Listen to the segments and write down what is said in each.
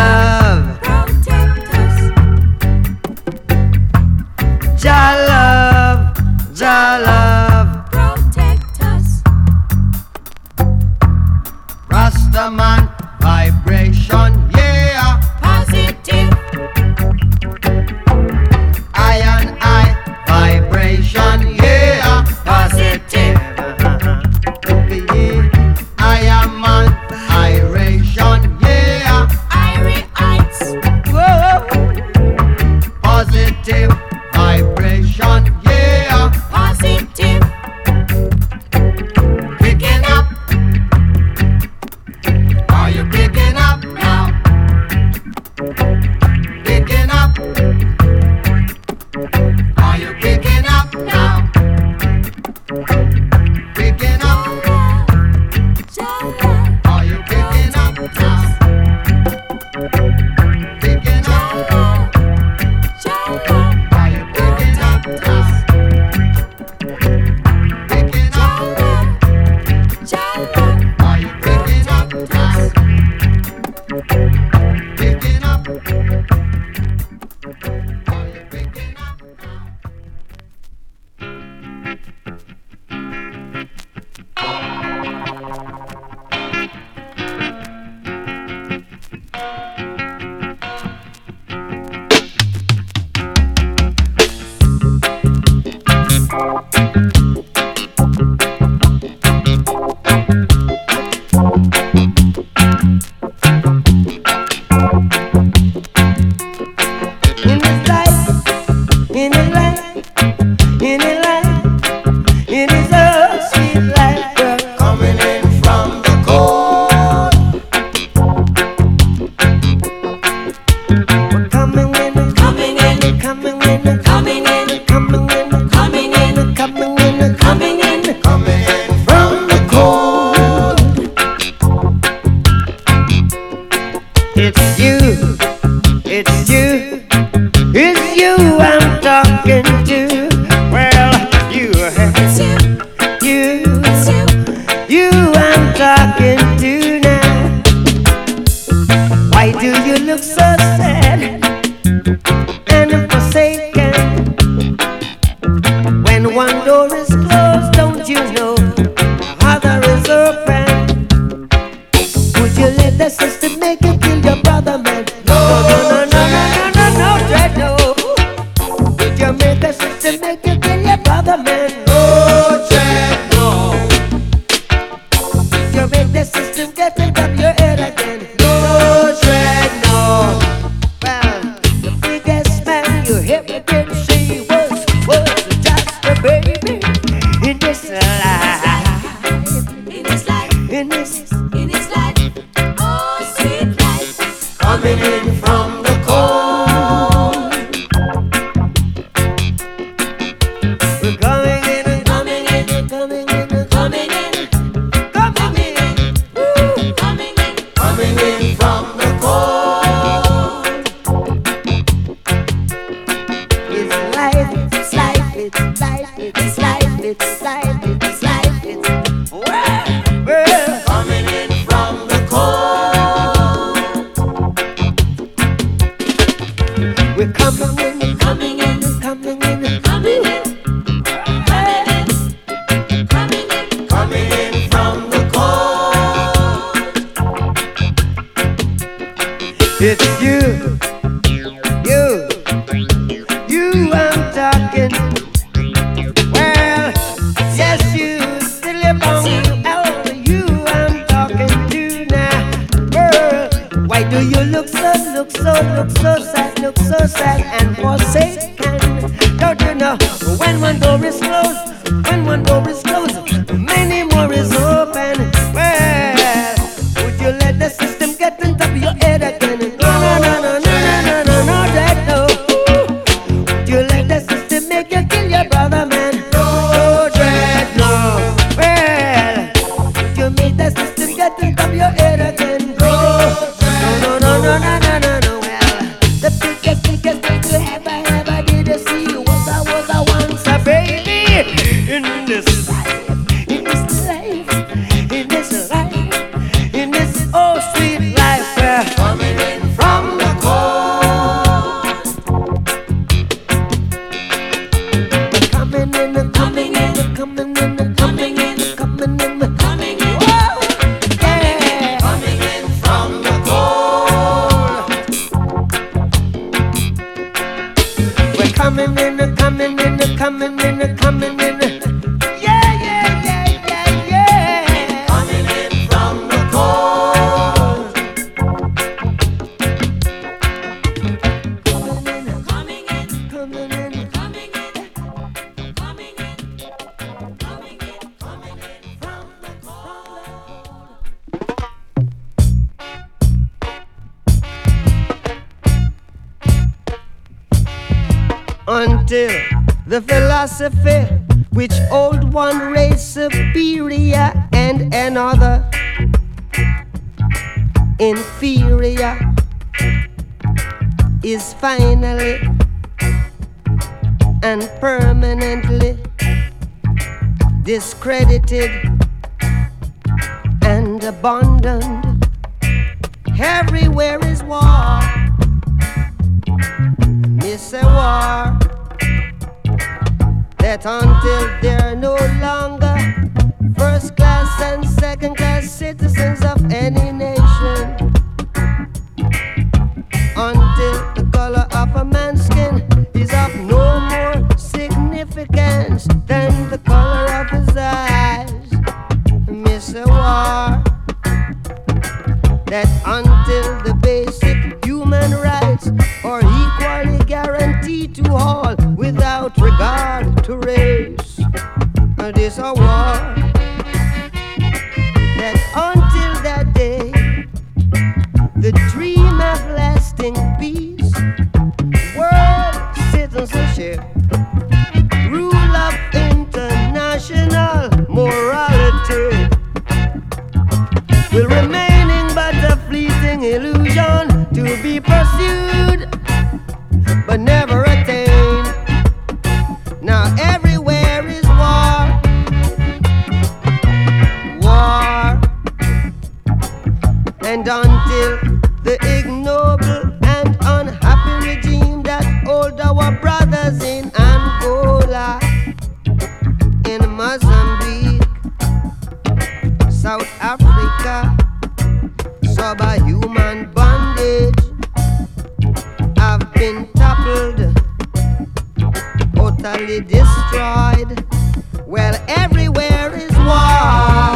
Ah. until the philosophy which old one race superior and another inferior is finally and permanently discredited and abandoned. Everywhere is war. It's a war that until they're no longer first class and second class citizens of any nation. Mozambique, South Africa, subhuman bondage. I've been toppled, totally destroyed. Well, everywhere is war.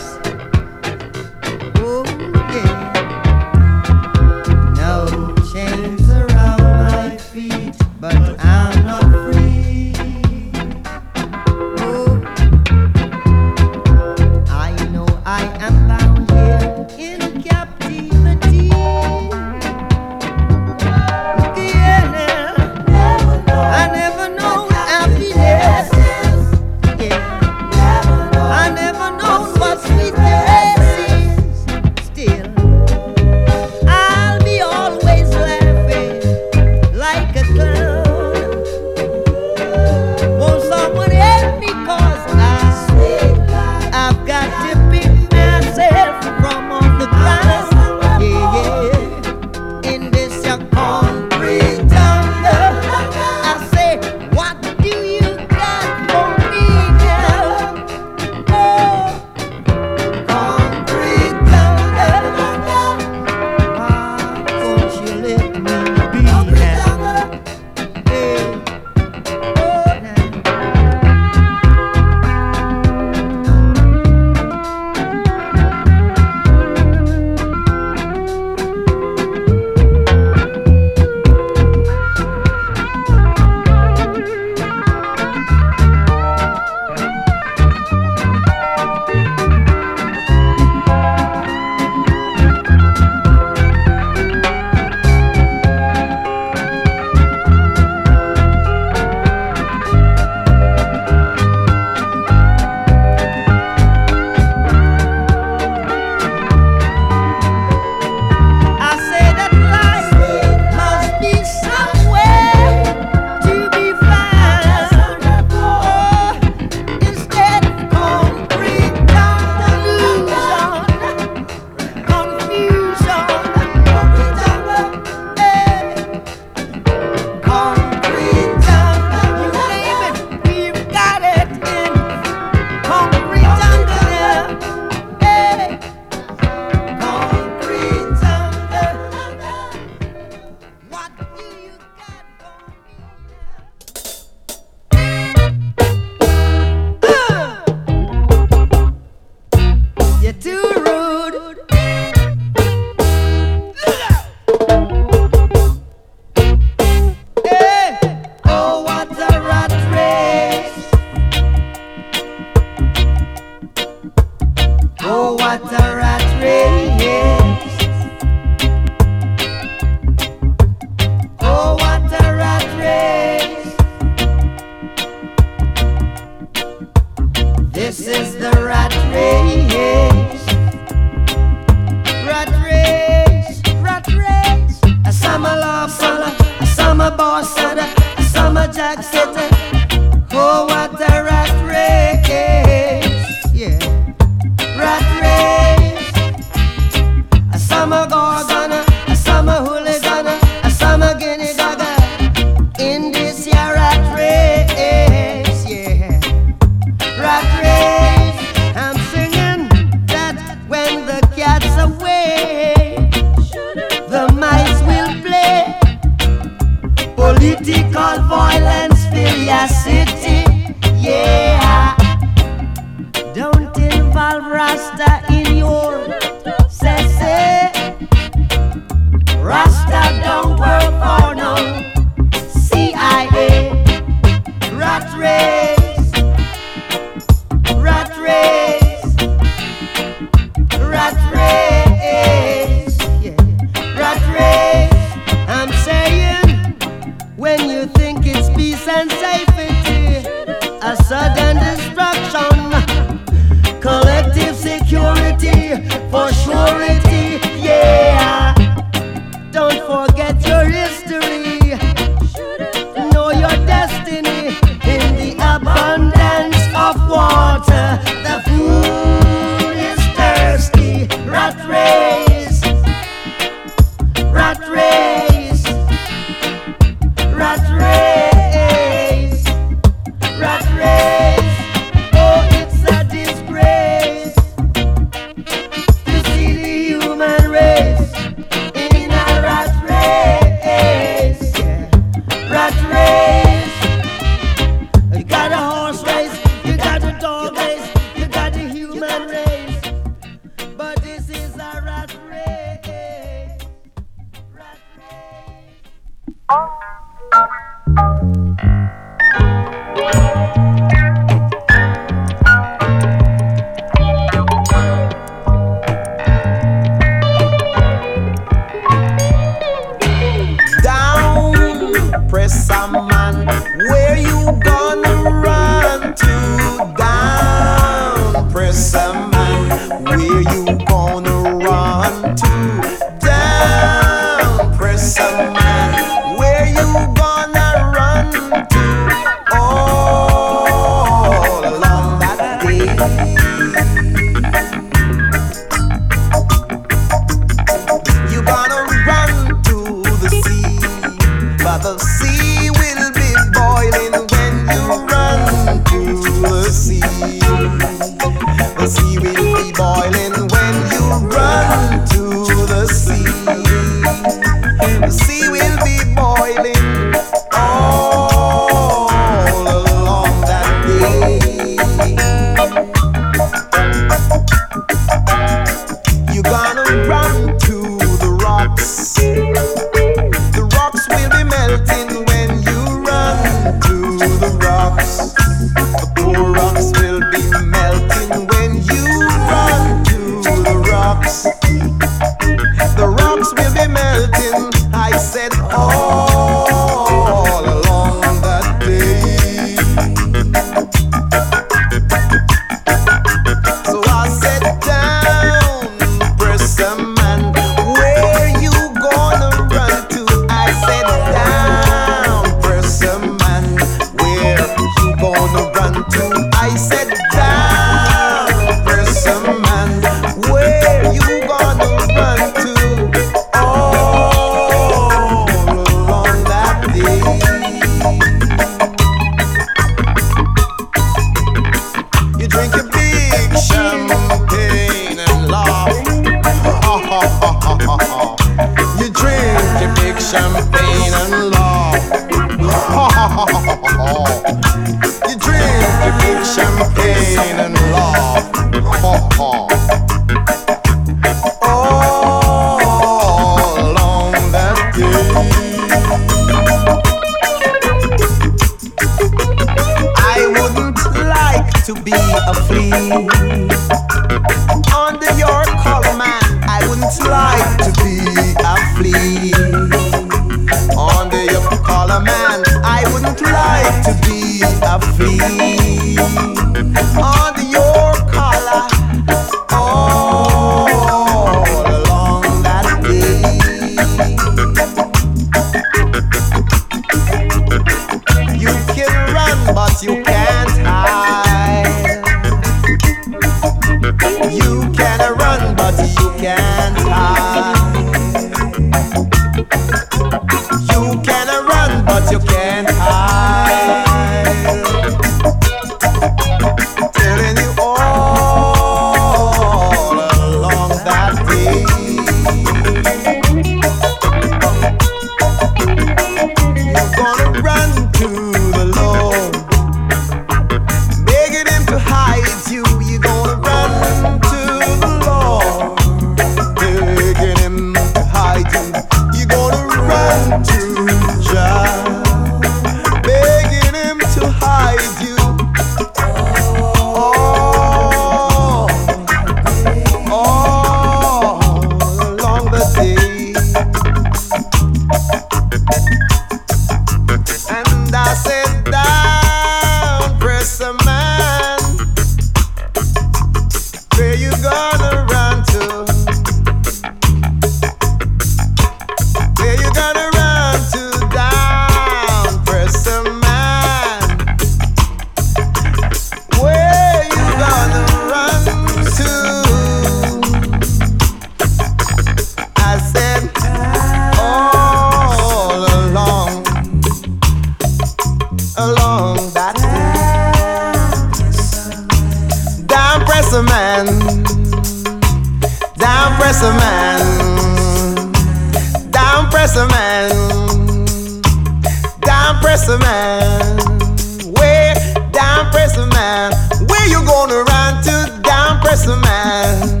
Down man where you gonna run to down press a man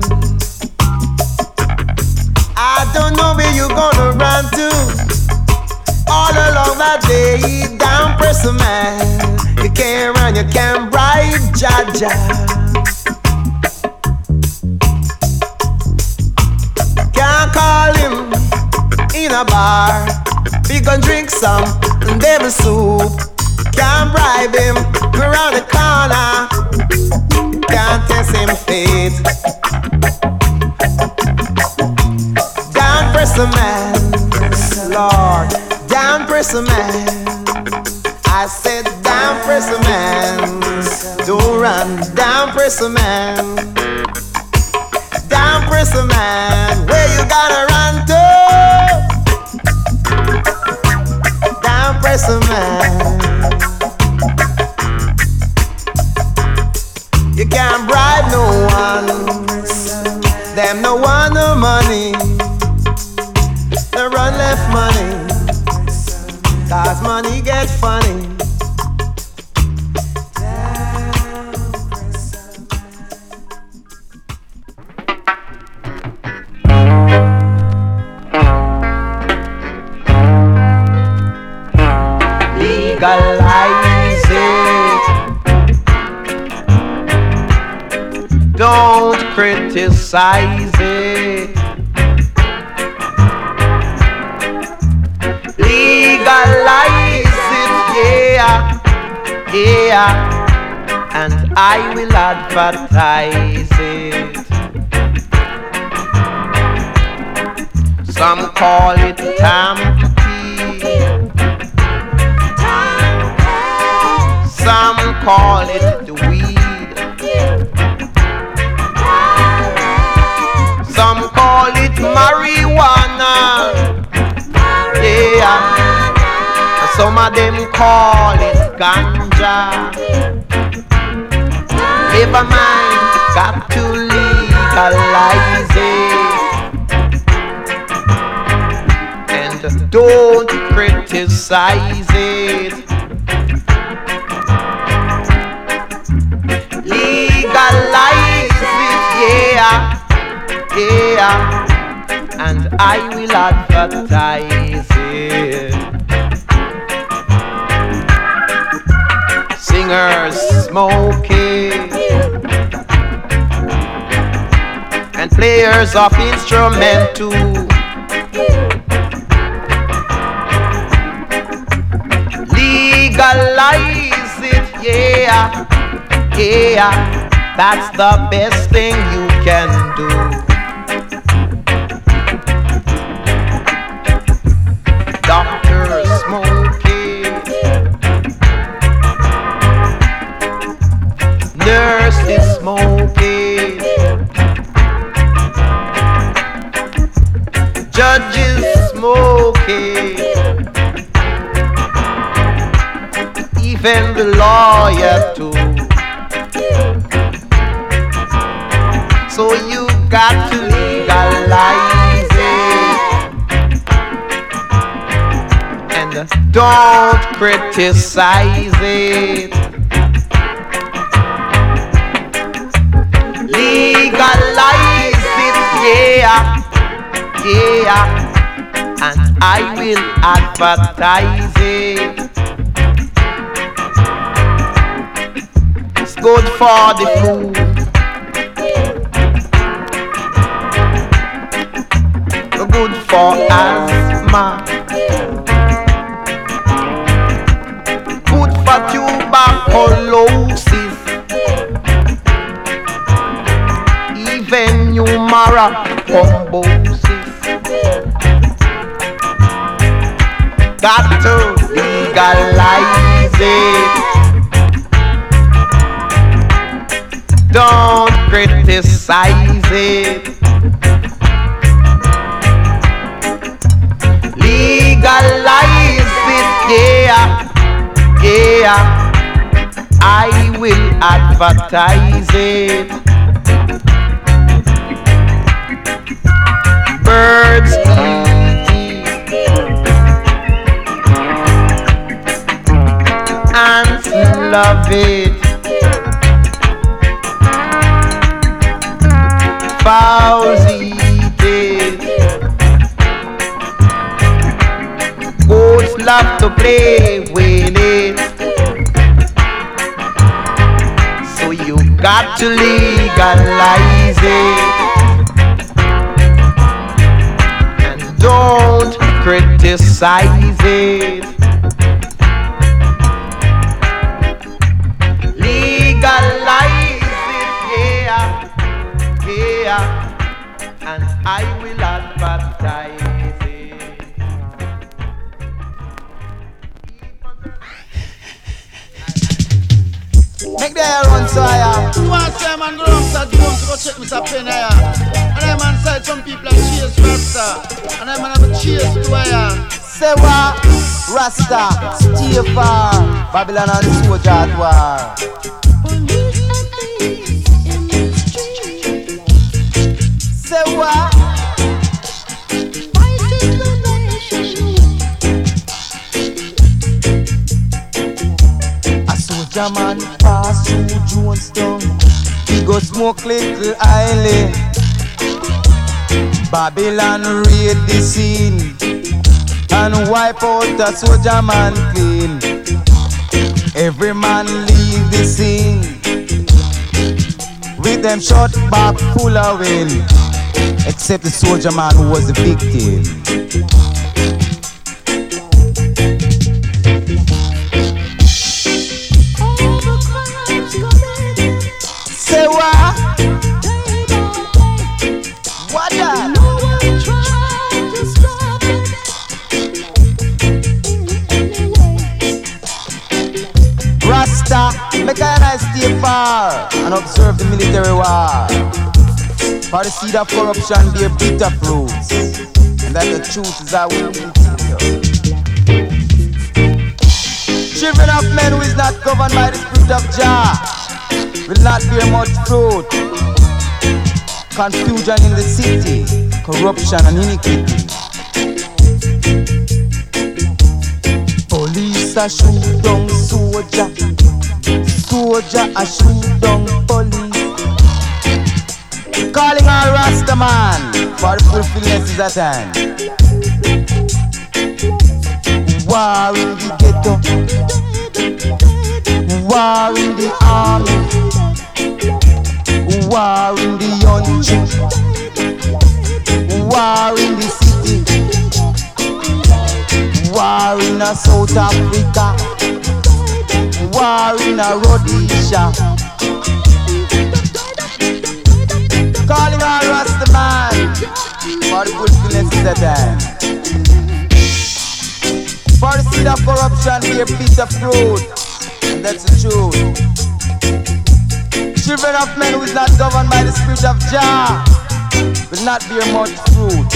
I don't know where you gonna run to all along that day, down press a man. You can't run, you can't ride, Jaja. Can't call him in a bar. We gon' drink some devil soup. Can't bribe him around the corner. Can't test him fate. Down press a man, Lord. Down press a man. I said down press a man. Don't run. Down press a man. Down press a man. Where you gotta run to? Down press a man. Money. They run left money. Cause money get funny. Legalize it. Don't criticize I will advertise it. Some call it tampy, some call it the weed, some call it marijuana, yeah. Some of them call never mind. Got to legalize it. And don't criticize it. Legalize it, yeah, yeah. And I will advertise it. singers smoking. Players of instrumental. Legalize it, yeah, yeah. That's the best thing you can do. The lawyer too. So you got to legalize it and don't criticize it. Legalize it, yeah, yeah, and I will advertise it. Good for the food. good for asthma. Good for tuberculosis. Even humora. Got to legalize it. Don't criticize it. legalize it, yeah, yeah. I will advertise it. Birds eat it. ants love it. Fowls eat it. Goats love to play with it. So you got to legalize it. And don't criticize it. Make the air run so I You want to say, man, go down to the room to go check Mr. Penn here. And man, said some people are cheers Rasta. And then, man, have a cheers to here. Say what? Rasta, stay far. Babylon and soldier at war. A soldier man pass through Jonestown. He go smoke little island. Babylon raid the scene and wipe out a soldier man clean. Every man leave the scene with them shot back full of wind, except the soldier man who was the victim. And observe the military war. For the seed of corruption bear bitter fruits, and that the truth is continue. Children of men who is not governed by the spirit of Jah will not bear much fruit. Confusion in the city, corruption and iniquity. Police a shoot down soldier a shoot down police. Calling all Rasta man, for the fulfillment is at hand. War in the ghetto, war in the army, war in the country, war in the city, war in a South Africa, war in a Rhodesia. Calling all Rasta man, for the fulfillment is at hand. For the seed of corruption bear bitter fruit, and that's the truth. Children of men who is not governed by the spirit of Jah will not bear much fruit.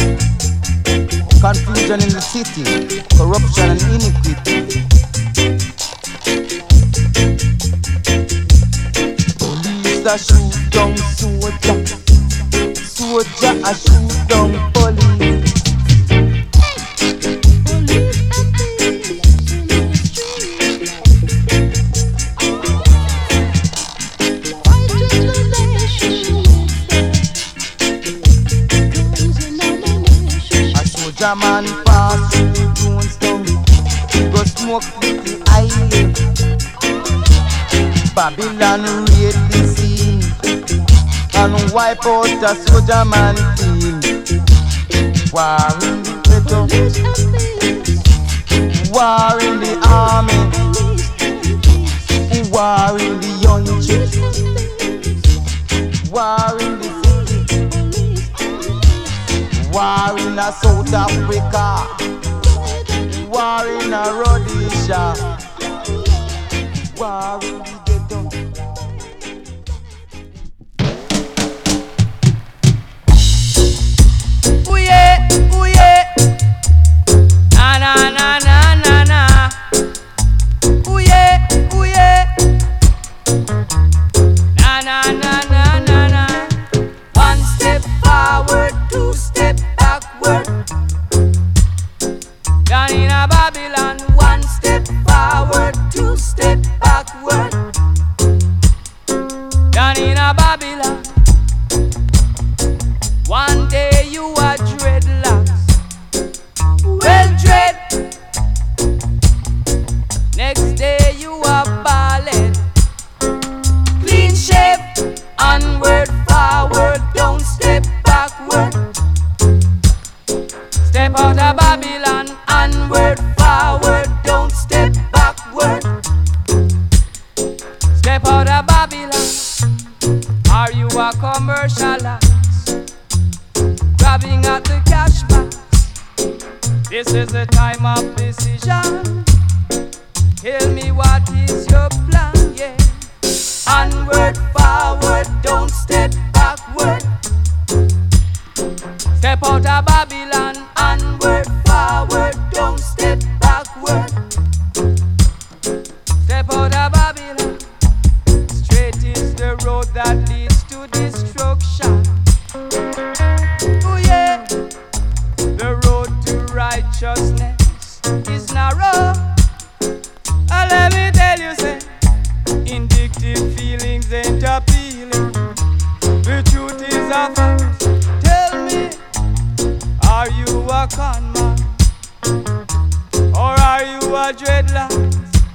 Confusion in the city, corruption and iniquity. A shoot down soldier, soldier a shoot down police. Soldier man pass through Jonestown. Go smoke little island. Babylon raid the And wipe out a soldier man team. War in the ghetto. War in the army. War in the country War in the city. War in a South Africa. War in a Rhodesia. War in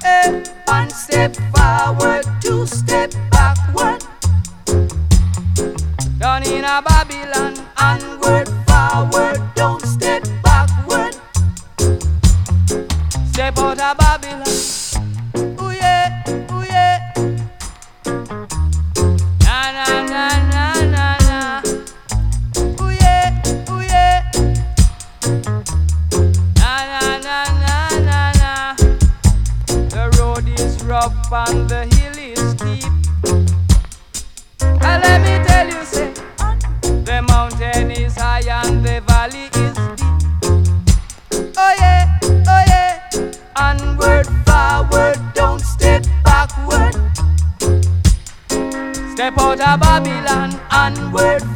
One step forward, two step backward. Down in a Babylon, onward, forward, don't Step out of Babylon, onward, forward,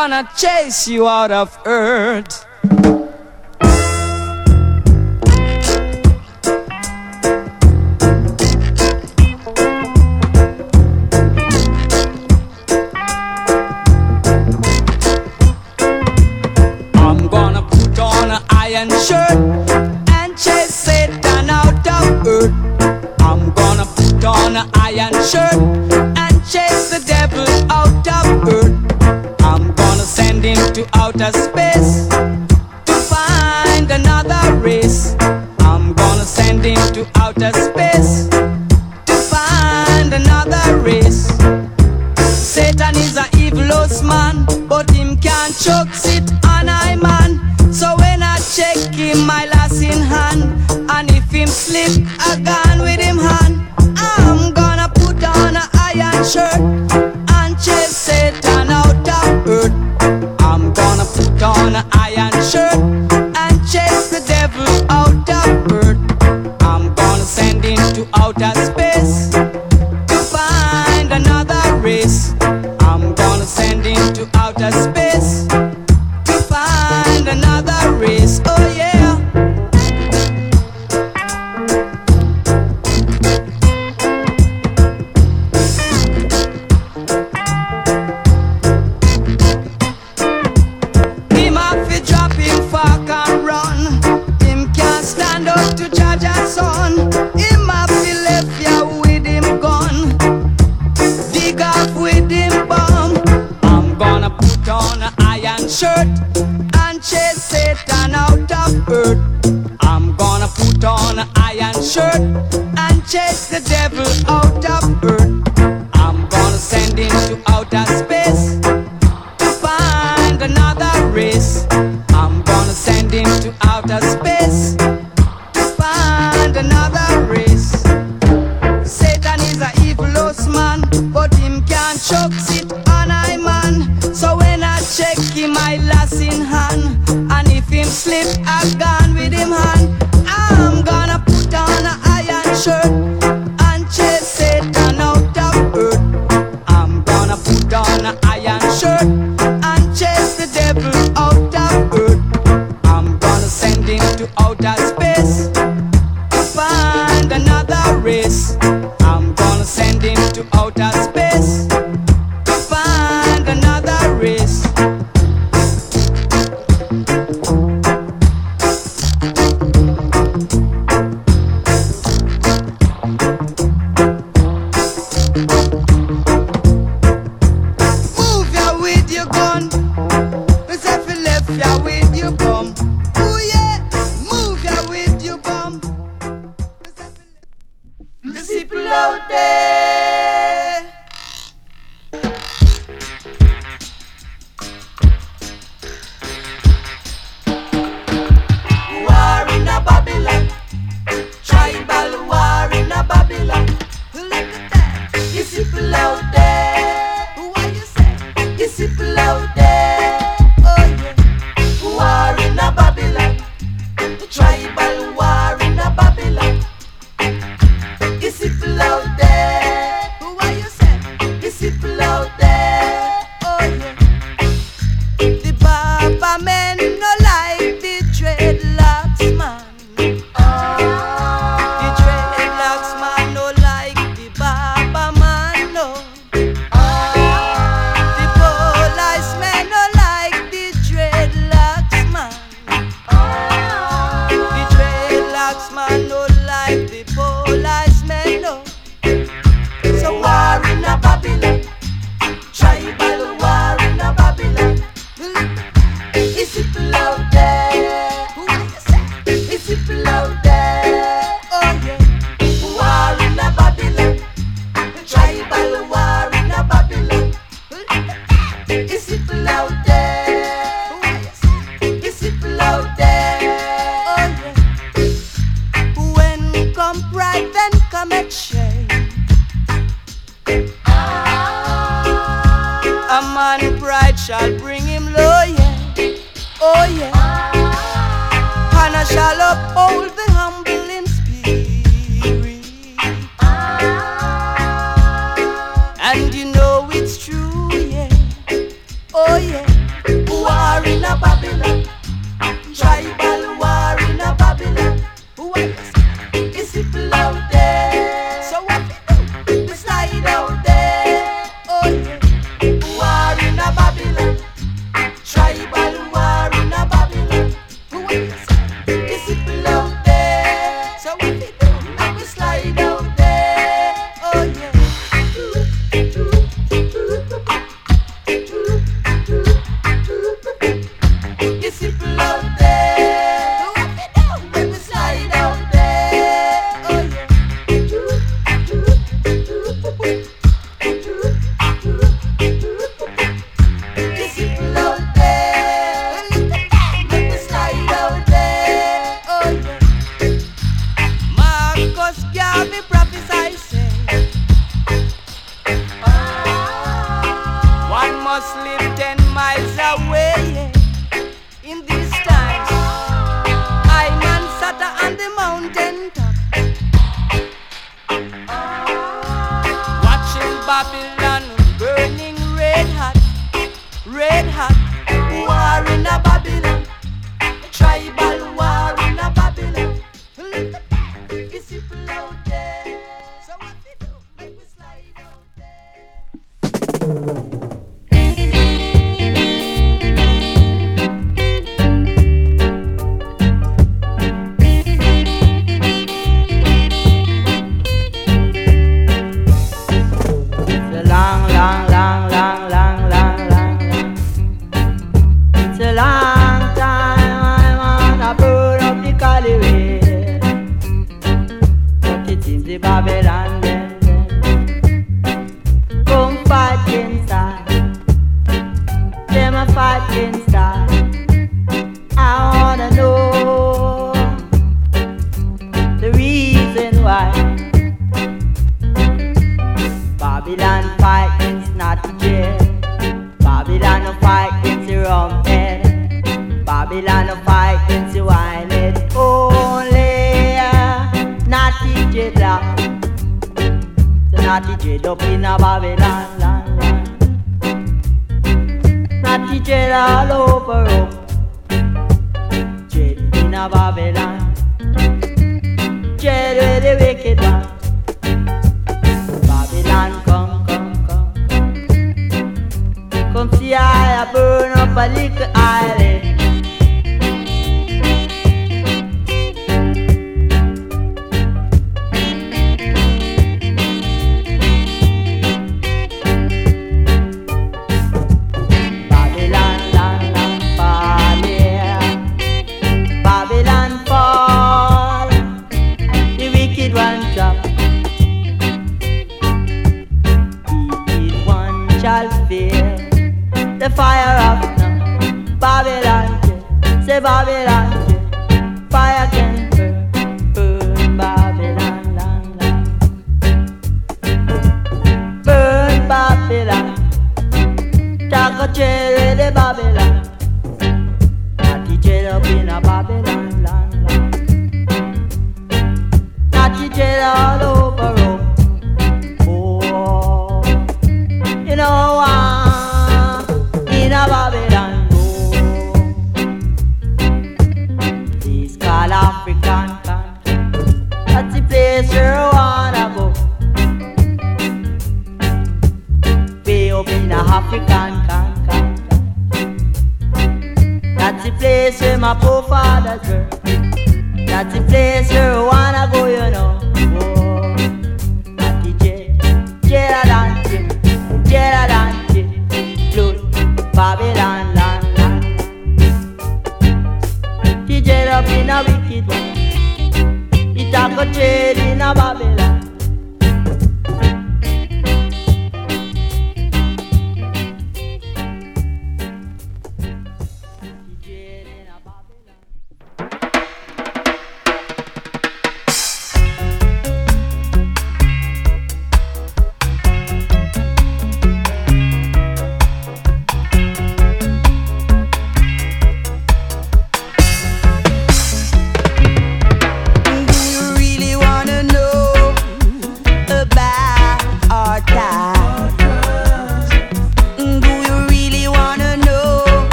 gonna chase you out of earth. Outer space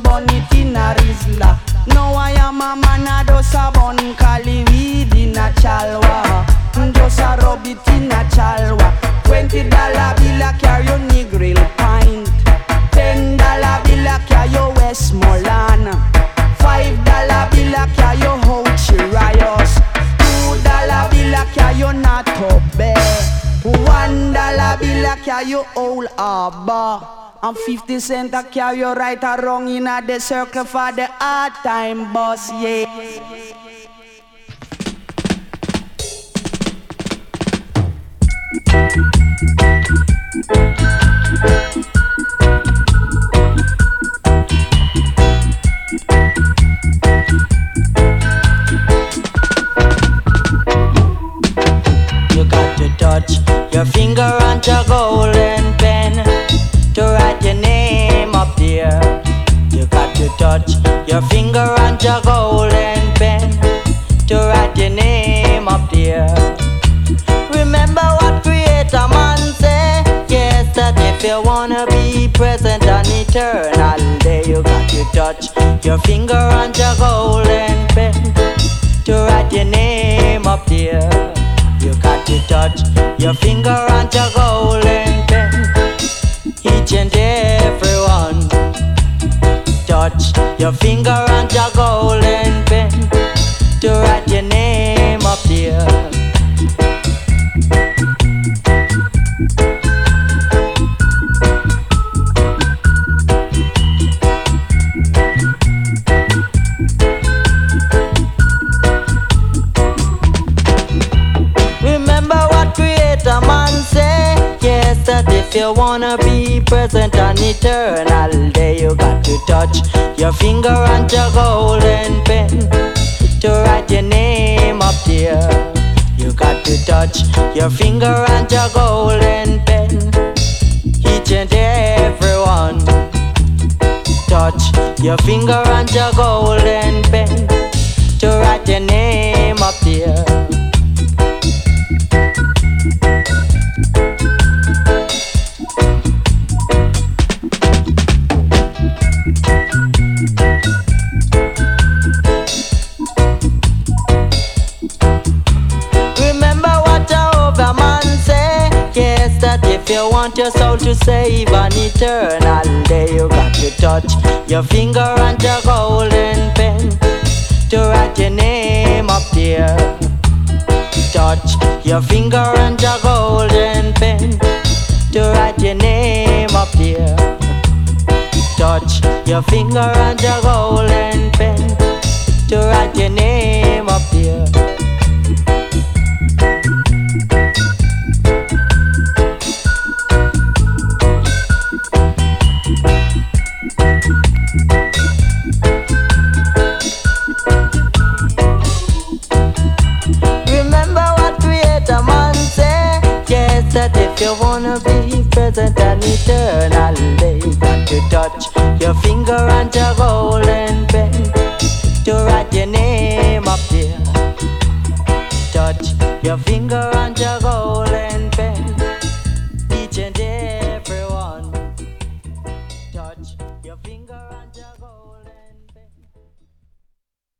Burn it in a Rizla. Now I am a man, I just a burn cali weed in a chalwa. Just a rub it in a chalwa. Twenty dollar bill a carry your Negril pint. Ten dollar bill a carry your Westmoreland. Five dollar bill a carry your Houchi Rios. Two dollar bill a carry your Nato Bay. One dollar bill a carry your Old Harbor. And 50 cent I carry you right or wrong in a the circle for the hard time boss, yeah. You got to touch your finger on your golden eh? Touch your finger on your golden pen to write your name up there. Remember what Creator Man say? Yes, that if you wanna be present and eternal, there you got to touch your finger on your golden pen to write your name up there. You got to touch your finger on your golden your finger on your golden pen to write your name up there. You wanna be present and eternal, there you got to touch your finger on your golden pen to write your name up there. You got to touch your finger on your golden pen. Each and every one. Touch your finger on your golden pen to write your name up there. You want your soul to save an eternal day, you got to touch your finger on your golden pen to write your name up there. Touch your finger on your golden pen to write your name up there. Touch your finger on your golden pen to write your name up there. You wanna be present and eternal, they got to touch your finger on your golden pen to write your name up there. Touch your finger on your golden